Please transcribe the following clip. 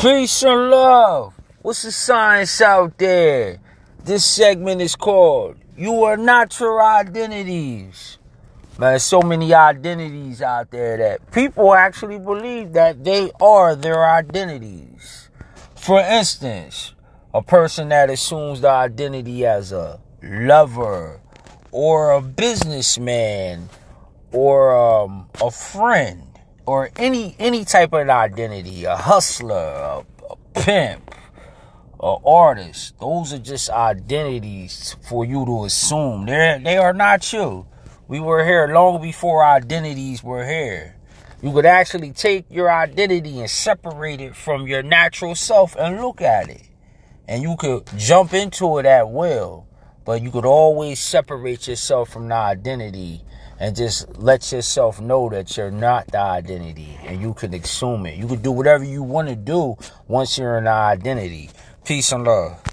Peace and love. What's the science out there? This segment is called You Are Not Your Identities. Man, so many identities out there that people actually believe that they are their identities. For instance, a person that assumes the identity as a lover or a businessman or um, a friend or any any type of identity, a hustler, a, a pimp, a artist. Those are just identities for you to assume. They they are not you. We were here long before identities were here. You could actually take your identity and separate it from your natural self and look at it. And you could jump into it at will. But you could always separate yourself from the identity and just let yourself know that you're not the identity and you can assume it. You can do whatever you want to do once you're in the identity. Peace and love.